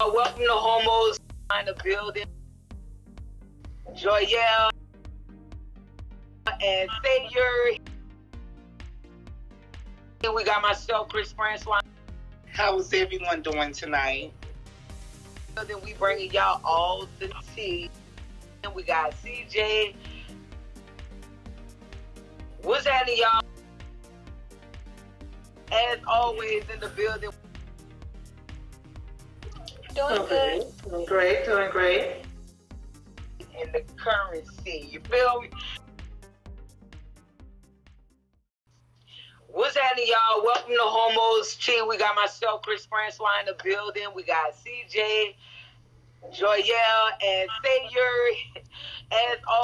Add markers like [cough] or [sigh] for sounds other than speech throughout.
Uh, welcome to Homos in the building. Joyelle and Savior. Here we got myself, Chris Francois. How is everyone doing tonight? So then we bringing y'all all the tea. And we got CJ. What's happening, y'all? As always in the building. Doing good. Doing great, doing great. In the currency. You feel me? What's happening, y'all? Welcome to Homos Chi. We got myself, Chris Francois, in the building. We got CJ, Joyelle, and Savior.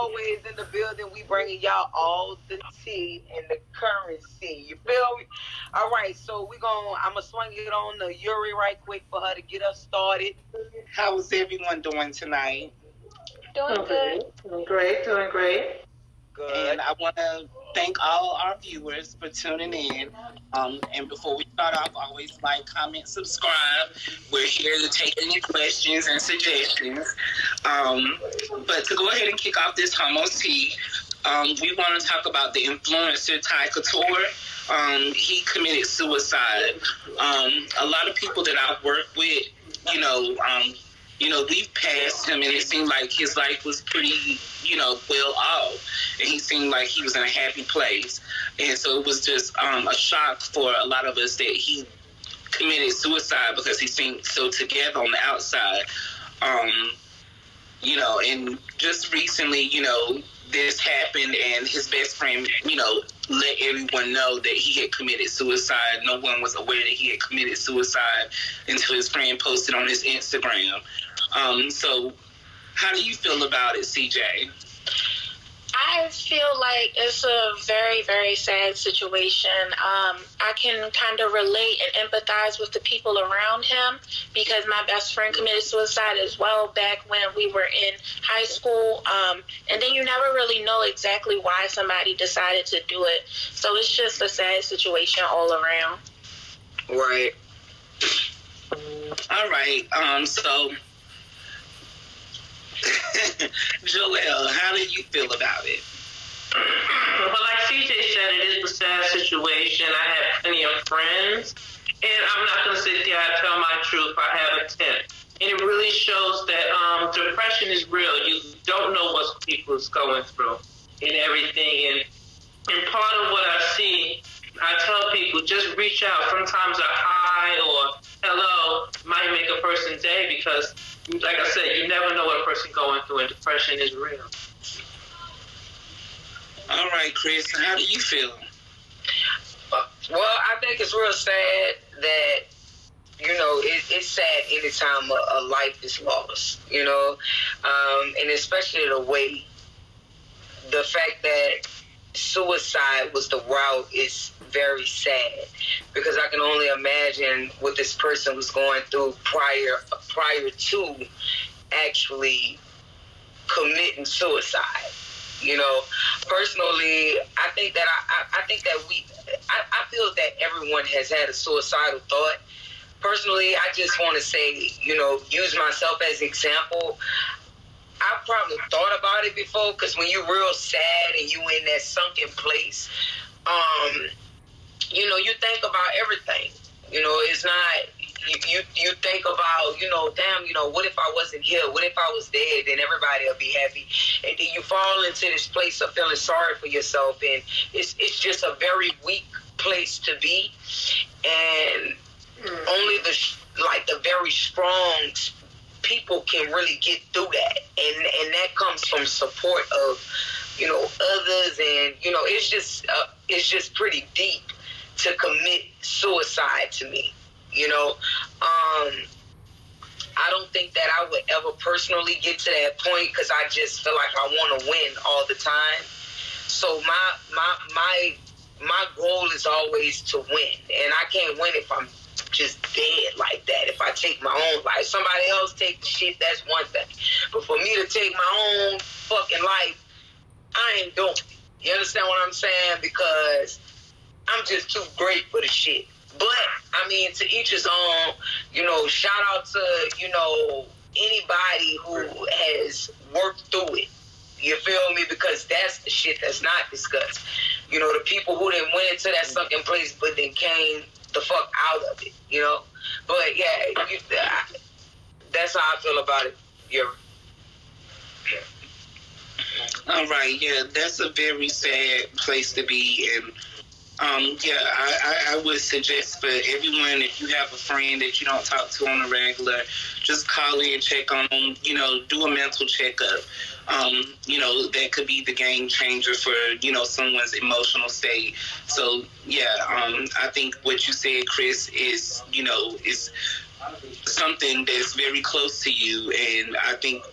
As always in the building, we bringing y'all all the tea and the currency. You feel me? All right, so we going I'm gonna swing it on the Yuri right quick for her to get us started. How is everyone doing tonight? Doing good. Doing great, doing great. Good. And I want to thank all our viewers for tuning in. Um, and before we start off, always like, comment, subscribe. We're here to take any questions and suggestions. Um, but to go ahead and kick off this Homos Tea, um, we want to talk about the influencer Ty Couture. Um, he committed suicide. Um, a lot of people that I've worked with, you know, um, you know, we've passed him, and it seemed like his life was pretty, you know, well off, and he seemed like he was in a happy place, and so it was just um, a shock for a lot of us that he committed suicide because he seemed so together on the outside, um, you know, and just recently, you know, this happened, and his best friend, you know, let everyone know that he had committed suicide. No one was aware that he had committed suicide until his friend posted on his Instagram. Um, so, how do you feel about it, CJ? I feel like it's a very, very sad situation. Um, I can kind of relate and empathize with the people around him because my best friend committed suicide as well back when we were in high school. Um, and then you never really know exactly why somebody decided to do it. So it's just a sad situation all around. Right. All right. Um, so, [laughs] Joel, how do you feel about it? Well, like CJ said, it is a sad situation. I have plenty of friends, and I'm not going to sit there and tell my truth. I have a tent. And it really shows that um, depression is real. You don't know what people is going through and everything. And, and part of what I see, I tell people just reach out. Sometimes a hi or hello might make a person's day because, like I said, you never know what a person going through, and depression is real. All right, Chris, how do you feel? Well, I think it's real sad that you know it, it's sad anytime a, a life is lost. You know, um, and especially the way the fact that suicide was the route is very sad because I can only imagine what this person was going through prior prior to actually committing suicide. You know, personally, I think that I, I, I think that we, I, I feel that everyone has had a suicidal thought. Personally, I just want to say, you know, use myself as example. I probably thought about it before because when you're real sad and you in that sunken place, um, you know, you think about everything. You know, it's not you, you you think about, you know, damn, you know, what if I wasn't here? What if I was dead? Then everybody will be happy. And then you fall into this place of feeling sorry for yourself, and it's it's just a very weak place to be. And only the like the very strong people can really get through that, and and that comes from support of you know others, and you know it's just uh, it's just pretty deep to commit suicide to me. You know, um, I don't think that I would ever personally get to that point because I just feel like I want to win all the time. So my my my my goal is always to win, and I can't win if I'm just dead like that. If I take my own life, somebody else take the shit. That's one thing, but for me to take my own fucking life, I ain't doing it. You understand what I'm saying? Because I'm just too great for the shit. But I mean, to each his own. You know, shout out to you know anybody who has worked through it. You feel me? Because that's the shit that's not discussed. You know, the people who didn't went into that sunken place, but then came the fuck out of it. You know, but yeah, you, that's how I feel about it. Yeah. All right, yeah, that's a very sad place to be, and um, yeah, I, I, would suggest for everyone if you have a friend that you don't talk to on a regular, just call in, check on them, you know, do a mental checkup. Um, you know, that could be the game changer for, you know, someone's emotional state. So, yeah, um, I think what you said, Chris, is, you know, is something that's very close to you. And I think,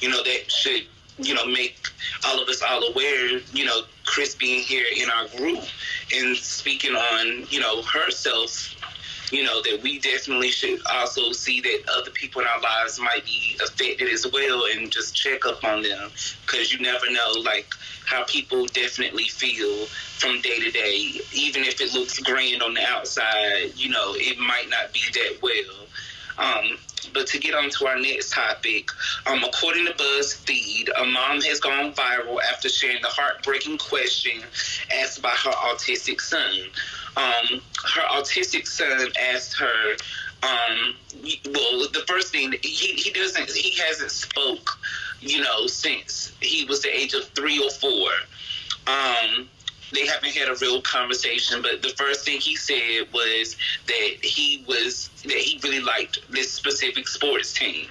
you know, that should you know, make all of us all aware, you know, Chris being here in our group and speaking on, you know, herself, you know, that we definitely should also see that other people in our lives might be affected as well and just check up on them because you never know, like, how people definitely feel from day to day. Even if it looks grand on the outside, you know, it might not be that well. Um, but to get on to our next topic, um, according to BuzzFeed, a mom has gone viral after sharing the heartbreaking question asked by her autistic son. Um, her autistic son asked her, um, well, the first thing he he doesn't he hasn't spoke, you know, since he was the age of three or four. Um, they haven't had a real conversation, but the first thing he said was that he was that he really liked this specific sports team.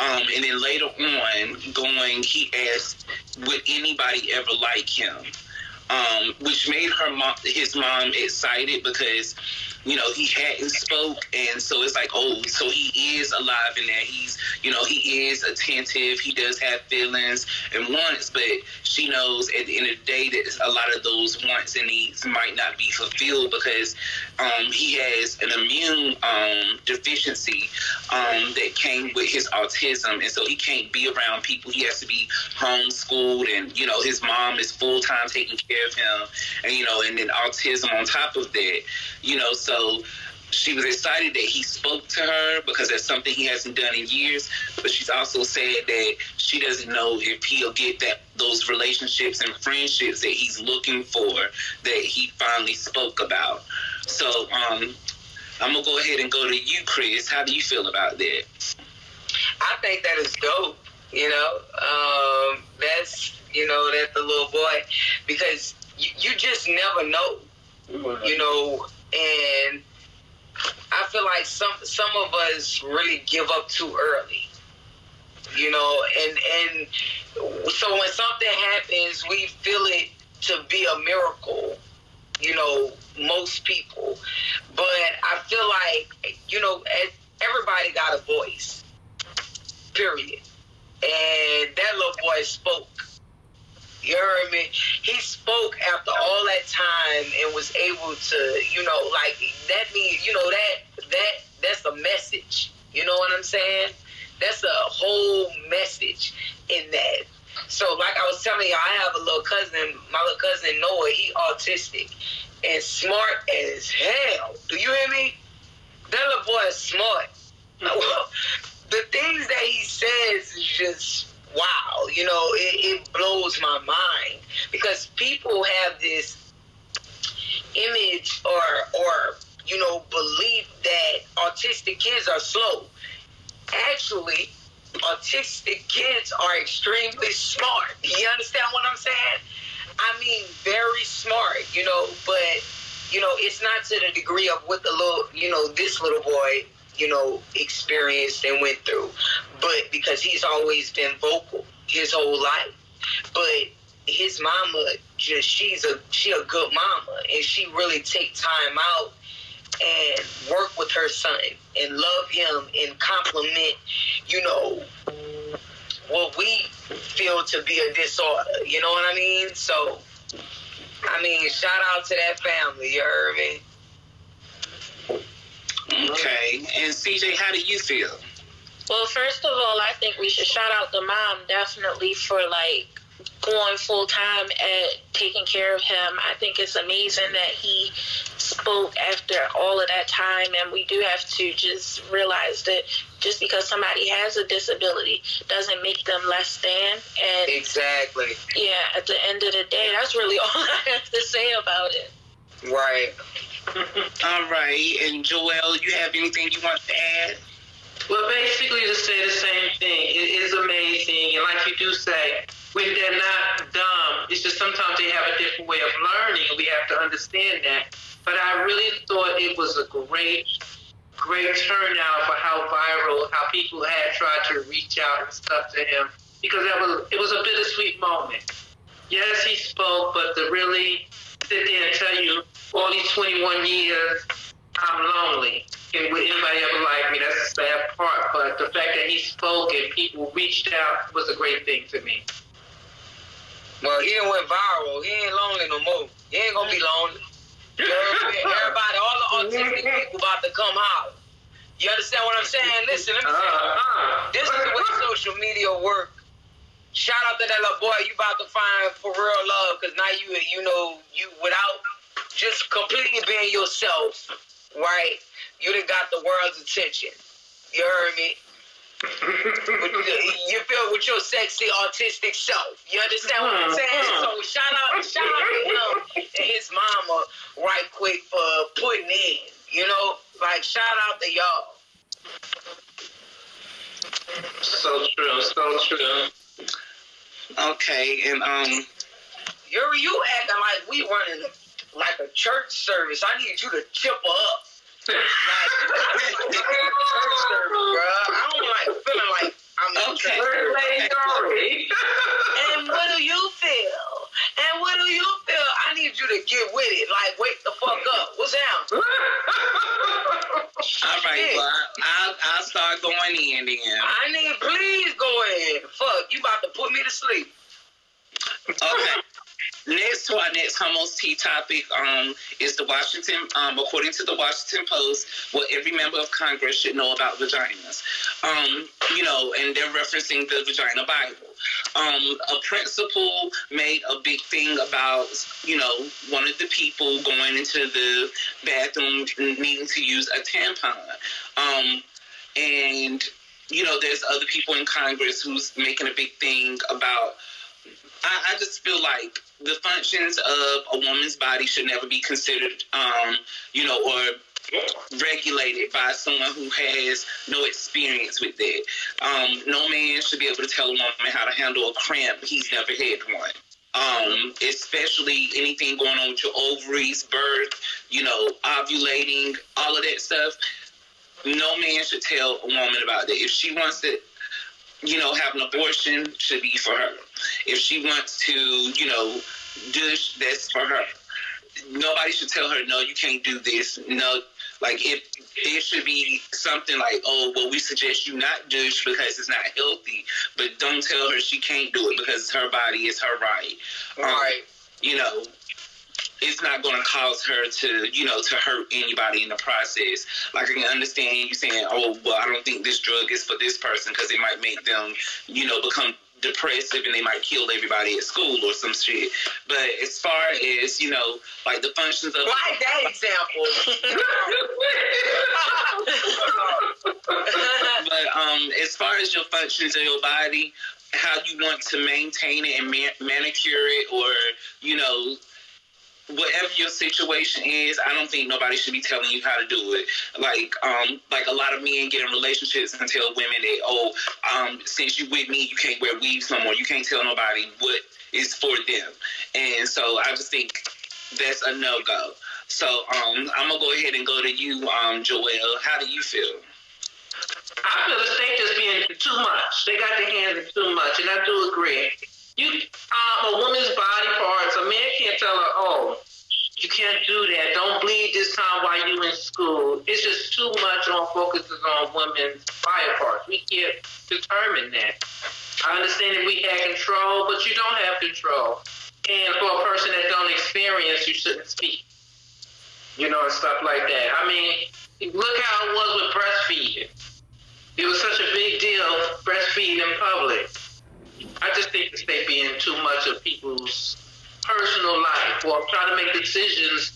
Um, and then later on, going, he asked, "Would anybody ever like him?" Um, which made her mom, his mom, excited because you know, he hadn't spoke, and so it's like, oh, so he is alive in there. He's, you know, he is attentive. He does have feelings and wants, but she knows at the end of the day that a lot of those wants and needs might not be fulfilled because um, he has an immune um, deficiency um, that came with his autism, and so he can't be around people. He has to be homeschooled, and you know, his mom is full time taking care of him, and you know, and then autism on top of that, you know, so so she was excited that he spoke to her because that's something he hasn't done in years. But she's also said that she doesn't know if he'll get that those relationships and friendships that he's looking for that he finally spoke about. So um, I'm gonna go ahead and go to you, Chris. How do you feel about that? I think that is dope. You know, um, that's you know that the little boy because you just never know. You know, and I feel like some some of us really give up too early. You know, and and so when something happens, we feel it to be a miracle. You know, most people, but I feel like you know, everybody got a voice. Period. And that little boy spoke you heard me? He spoke after all that time and was able to, you know, like that means, you know, that that that's a message. You know what I'm saying? That's a whole message in that. So, like I was telling you, I have a little cousin. My little cousin Noah. He autistic and smart as hell. Do you hear me? That little boy is smart. [laughs] the things that he says is just wow, you know, it, it blows my mind because people have this image or or you know belief that autistic kids are slow. Actually, autistic kids are extremely smart. You understand what I'm saying? I mean, very smart, you know, but you know, it's not to the degree of what the little, you know, this little boy you know, experienced and went through. But because he's always been vocal his whole life. But his mama just she's a she a good mama and she really take time out and work with her son and love him and compliment, you know, what we feel to be a disorder. You know what I mean? So I mean, shout out to that family, you heard me? Okay. And CJ, how do you feel? Well, first of all, I think we should shout out the mom definitely for like going full time at taking care of him. I think it's amazing that he spoke after all of that time, and we do have to just realize that just because somebody has a disability doesn't make them less than. And exactly. Yeah, at the end of the day, that's really [laughs] all I have to say about it. Right. [laughs] all right. And Joel, you have anything you want to add? Well, basically, to say the same thing. It is amazing, and like you do say, when they're not dumb, it's just sometimes they have a different way of learning, we have to understand that. But I really thought it was a great, great turnout for how viral, how people had tried to reach out and stuff to him, because that was it was a bittersweet moment. Yes, he spoke, but to really sit there and tell you all these 21 years, I'm lonely and would anybody ever like me? That's the sad part. But the fact that he spoke and people reached out was a great thing to me. Well, he didn't went viral. He ain't lonely no more. He ain't gonna be lonely. [laughs] Everybody, all the autistic people about to come out. You understand what I'm saying? Listen, let me uh-huh. This is the way social media work. Shout out to that little boy. You about to find for real love because now you, you know, you without just completely being yourself, right? you done got the world's attention. You heard me? you feel with your sexy autistic self. You understand what I'm saying? So shout out, shout out to him and his mama right quick for putting in. You know, like shout out to y'all. So true, so true. Okay, and um, you're you acting like we running like a church service. I need you to chip up like, I don't like feeling like I'm okay. and what do you feel? And what do you feel? I need you to get with it. Like, wake the fuck up. What's down? [laughs] All right, well, I'll, I'll start going in then. I need, please go in. Fuck, you about to put me to sleep. Okay. Next next tea topic um, is the Washington, um, according to the Washington Post, what every member of Congress should know about vaginas. Um, you know, and they're referencing the Vagina Bible. Um, a principal made a big thing about, you know, one of the people going into the bathroom needing to use a tampon. Um, and, you know, there's other people in Congress who's making a big thing about I, I just feel like the functions of a woman's body should never be considered, um, you know, or regulated by someone who has no experience with it. Um, no man should be able to tell a woman how to handle a cramp. He's never had one. Um, especially anything going on with your ovaries, birth, you know, ovulating, all of that stuff. No man should tell a woman about that. If she wants to you know, have an abortion should be for her. If she wants to, you know, dish, that's for her. Nobody should tell her, no, you can't do this. No, like if there should be something like, oh, well, we suggest you not dish because it's not healthy, but don't tell her she can't do it because her body is her right. Right. Um, you know, it's not going to cause her to, you know, to hurt anybody in the process. Like I can understand you saying, oh, well, I don't think this drug is for this person because it might make them, you know, become depressive and they might kill everybody at school or some shit. But as far as, you know, like the functions of. Like that example. but um, as far as your functions of your body, how you want to maintain it and man- manicure it or, you know, whatever your situation is, I don't think nobody should be telling you how to do it. Like, um, like a lot of men get in relationships and tell women that, oh, um, since you with me, you can't wear weaves no more. You can't tell nobody what is for them. And so I just think that's a no go. So um, I'm gonna go ahead and go to you, um, Joel. How do you feel? I feel the state is being too much. They got their hands in too much, and I do agree. You, um, a woman's body parts, a man can't tell her, oh, you can't do that. Don't bleed this time while you're in school. It's just too much on focuses on women's body parts. We can't determine that. I understand that we have control, but you don't have control. And for a person that don't experience, you shouldn't speak. You know, and stuff like that. I mean, look how it was with breastfeeding. It was such a big deal breastfeeding in public I just think that they be in too much of people's personal life or try to make decisions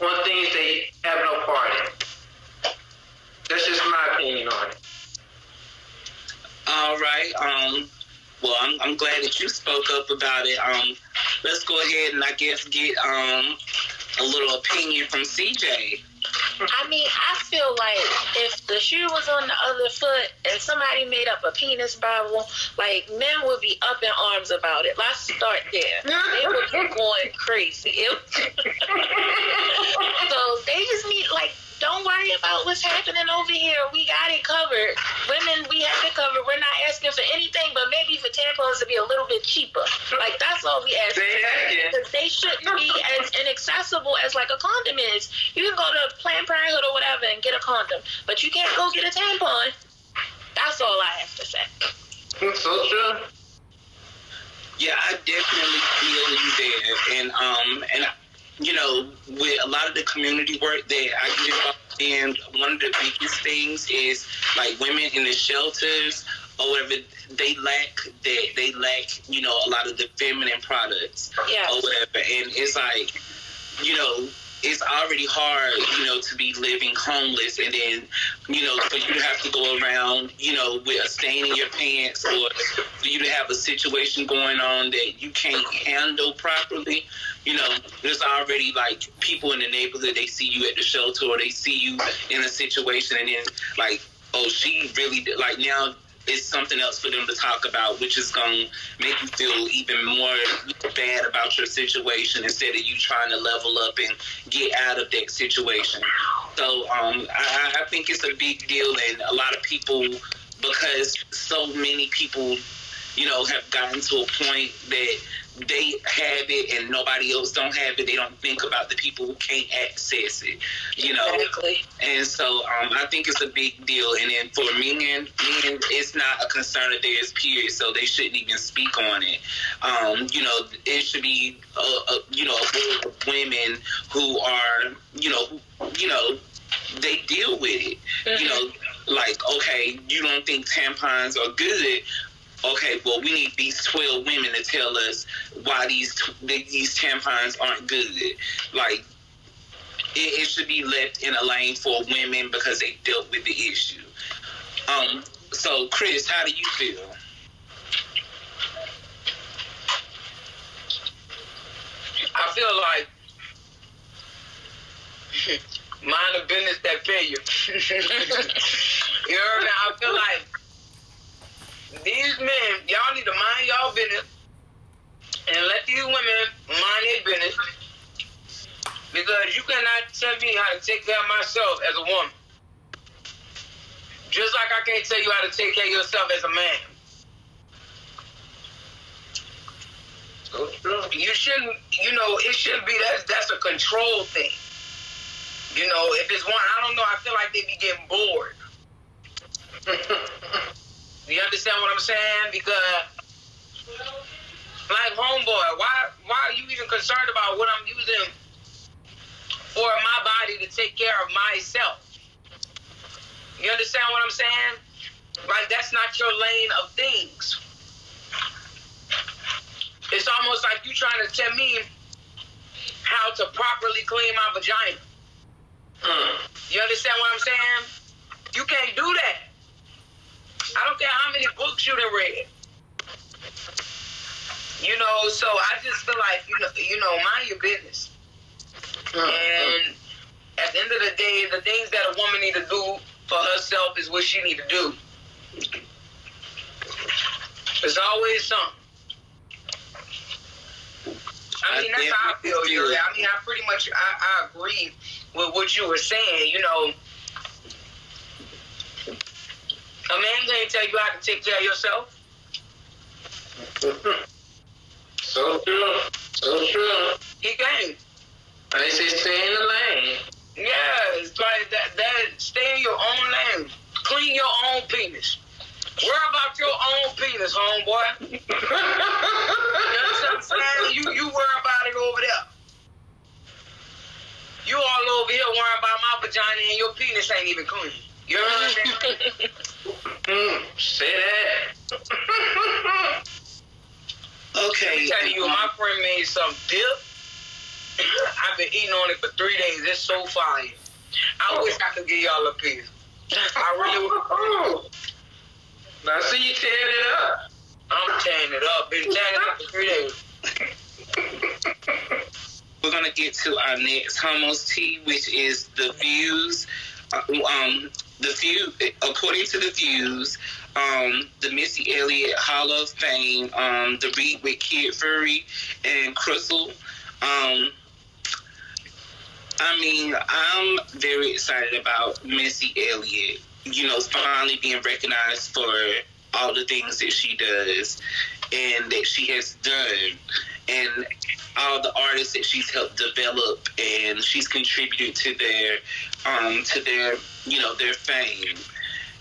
on things they have no part in. That's just my opinion on it. All right. Um. Well, I'm, I'm glad that you spoke up about it. Um. Let's go ahead and I guess get um a little opinion from CJ. I mean, I feel like if the shoe was on the other foot and somebody made up a penis Bible, like men would be up in arms about it. Let's start there. They would be going crazy. [laughs] So they just need like. Don't worry about what's happening over here. We got it covered. Women, we have it covered. We're not asking for anything, but maybe tampons to be a little bit cheaper. Like that's all we ask. Say that again. Because they shouldn't be as inaccessible as like a condom is. You can go to Planned Parenthood or whatever and get a condom, but you can't go get a tampon. That's all I have to say. So true. Yeah, I definitely feel you there, and um, and you know, with a lot of the community work that I get involved in, one of the biggest things is like women in the shelters or whatever. They lack that they lack, you know, a lot of the feminine products Yeah. or whatever, and it's like, you know. It's already hard, you know, to be living homeless, and then, you know, for you to have to go around, you know, with a stain in your pants, or for you to have a situation going on that you can't handle properly you know, there's already like people in the neighborhood, they see you at the shelter or they see you in a situation and then like, oh, she really, like now it's something else for them to talk about, which is going to make you feel even more bad about your situation instead of you trying to level up and get out of that situation. So um, I, I think it's a big deal and a lot of people, because so many people you know, have gotten to a point that they have it and nobody else don't have it. They don't think about the people who can't access it, you know. Exactly. And so um, I think it's a big deal. And then for men, men, it's not a concern of theirs, period. So they shouldn't even speak on it. Um, you know, it should be, a, a, you know, a board of women who are, you know, who, you know, they deal with it. You know, like okay, you don't think tampons are good. Okay, well, we need these 12 women to tell us why these these tampons aren't good. Like, it, it should be left in a lane for women because they dealt with the issue. Um. So, Chris, how do you feel? I feel like [laughs] mind the business that pay you. [laughs] you heard me? I feel like these men, y'all need to mind y'all business and let these women mind their business. Because you cannot tell me how to take care of myself as a woman. Just like I can't tell you how to take care of yourself as a man. You shouldn't you know it shouldn't be that that's a control thing you know if it's one i don't know i feel like they be getting bored [laughs] you understand what i'm saying because like homeboy why why are you even concerned about what i'm using for my body to take care of myself you understand what i'm saying like that's not your lane of things it's almost like you trying to tell me how to properly clean my vagina. Mm. You understand what I'm saying? You can't do that. I don't care many books you read. You know, so I just feel like you know, you know, mind your business. Uh-huh. And at the end of the day, the things that a woman need to do for herself is what she need to do. There's always something. I mean, I that's how I feel, Yuri. I mean, I pretty much I, I agree with what you were saying. You know, a man can't tell you how to take care of yourself. [laughs] So true. So true. He can't. And they say stay in the lane. Yeah, it's like that. That stay in your own lane. Clean your own penis. Worry about your own penis, homeboy. [laughs] You understand what I'm saying? You you worry about it over there. You all over here worrying about my vagina and your penis ain't even clean. You know what I'm saying? Mm, say that. [laughs] telling you, my friend made some dip. [clears throat] I've been eating on it for three days. It's so fire. I wish I could give y'all a piece. I really would. [laughs] Now see you tearing it up. I'm tearing it up. Been tearing it up for three days. [laughs] We're gonna get to our next hummus tea, which is the views. Uh, um, the view, according to the views, um, the Missy Elliott Hall of Fame, um, the read with Kid Fury and Crissle. Um, I mean, I'm very excited about Missy Elliott. You know, finally being recognized for all the things that she does and that she has done, and all the artists that she's helped develop, and she's contributed to their, um, to their, you know, their fame.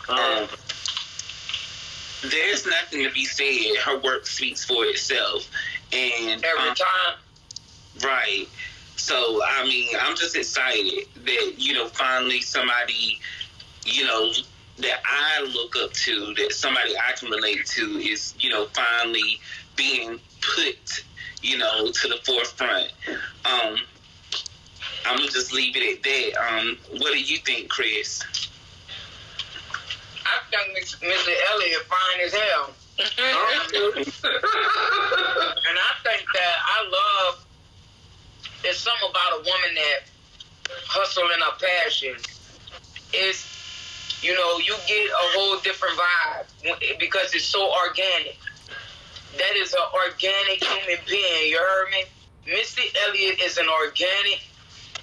Um, there's nothing to be said. Her work speaks for itself, and Every um, time. Right. So I mean, I'm just excited that you know finally somebody, you know, that I look up to, that somebody I can relate to is you know finally being put, you know, to the forefront. Um, I'm gonna just leave it at that. Um, what do you think, Chris? I think Missy Elliott fine as hell. [laughs] And I think that I love it's something about a woman that hustle in her passion. It's you know, you get a whole different vibe because it's so organic. That is an organic human being, you heard me? Missy Elliott is an organic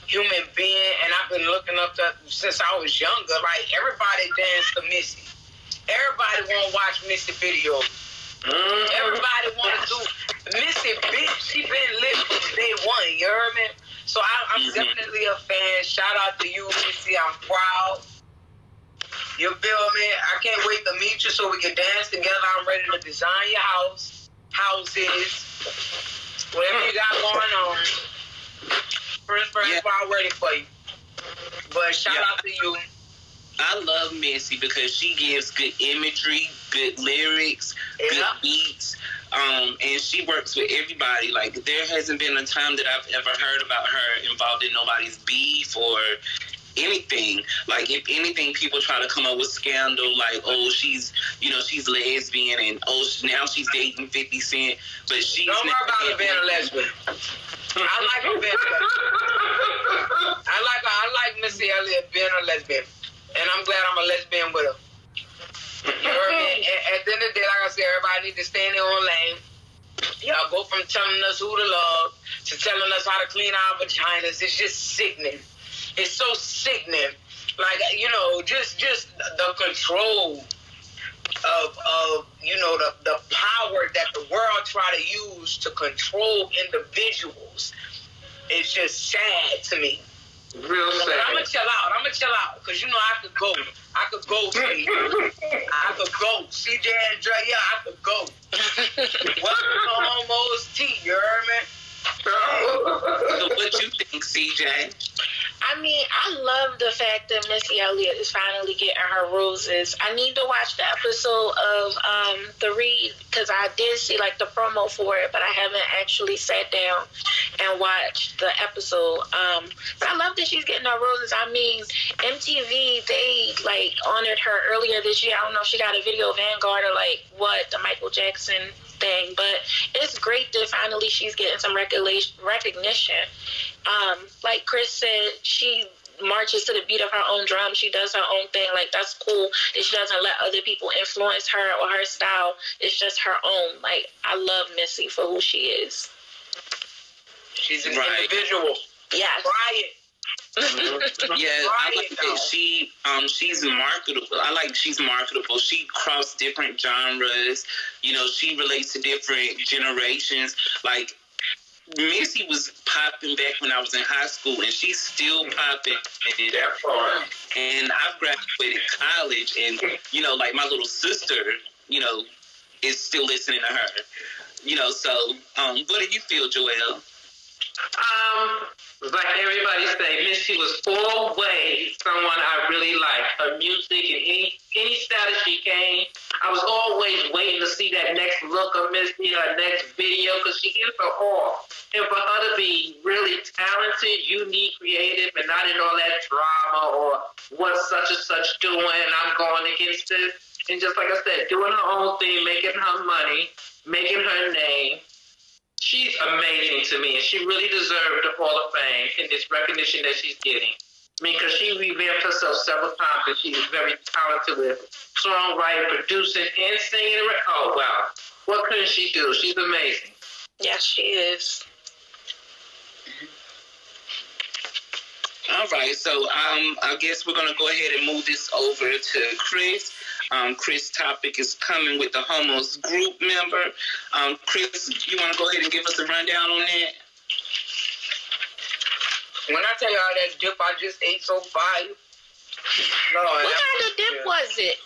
human being, and I've been looking up to since I was younger. Like everybody dance to Missy. Everybody want to watch Missy videos. Everybody want to do Missy. Been, she been lit from day one. You heard me? So I, I'm Mhm. definitely a fan. Shout out to you, Missy. I'm proud. You feel me? I can't wait to meet you so we can dance together. I'm ready to design your house, houses, whatever you got going on. First, first, Yeah. I'm ready for you. But shout Yeah. out to you. I love Missy because she gives good imagery, good lyrics, Yeah. good beats, um, and she works with everybody. Like there hasn't been a time that I've ever heard about her involved in nobody's beef or anything. Like if anything, people try to come up with scandal, like oh she's you know she's lesbian and oh now she's dating Fifty Cent, but she's Don't worry about her being a lesbian. [laughs] I like her being a lesbian. I like her. I like Missy Elliott being a lesbian, and I'm glad I'm a lesbian with her. You heard me? [laughs] At, at the end of the day, like I said, everybody need to stay in their own lane. Y'all go from telling us who to love to telling us how to clean our vaginas. It's just sickening. It's so sickening. Like you know, just just the control of of you know the the power that the world try to use to control individuals. It's just sad to me. Real But I'm gonna chill out. I'm gonna chill out because you know I could go. I could go. [laughs] I could go. CJ and Dre, yeah, I could go. Welcome to Tea, you heard me? So what you think, CJ? I mean, I love the fact that Missy Elliott is finally getting her roses. I need to watch the episode of um, The Read because I did see like the promo for it, but I haven't actually sat down and watched the episode. Um, but I love that she's getting her roses. I mean, MTV they like honored her earlier this year. I don't know if she got a video Vanguard or like what the Michael Jackson thing, but it's great that finally she's getting some recognition. recognition. Um, like Chris said, she marches to the beat of her own drum. She does her own thing. Like that's cool. That she doesn't let other people influence her or her style. It's just her own. Like I love Missy for who she is. She's an Right. individual. Yes. Try it. Yeah, I like that she um she's marketable. I like she's marketable. She crossed different genres. You know, she relates to different generations. Like Missy was popping back when I was in high school, and she's still popping. And, That part. and I've graduated college, and you know, like my little sister, you know, is still listening to her. You know, so um, what do you feel, Joelle? Um, like everybody say, Missy was always someone I really liked. Her music and any any status she came, I was always waiting to see that next look of Missy, her next video, because she gives her all. And for her to be really talented, unique, creative, and not in all that drama or what such and such doing, I'm going against it. And just like I said, doing her own thing, making her money, making her name. She's amazing to me, and she really deserved the Hall of Fame and this recognition that she's getting. I mean, because she revamped herself several times, and she is very talented with songwriting, producing, and singing. Oh wow, what couldn't she do? She's amazing. Yes, she is. All right, so um, I guess we're gonna go ahead and move this over to Chris. Um, Chris' topic is coming with the Homos group member. Um, Chris, you want to go ahead and give us a rundown on that? When I tell y'all that dip I just ate so fire. No, What kind of dip was it?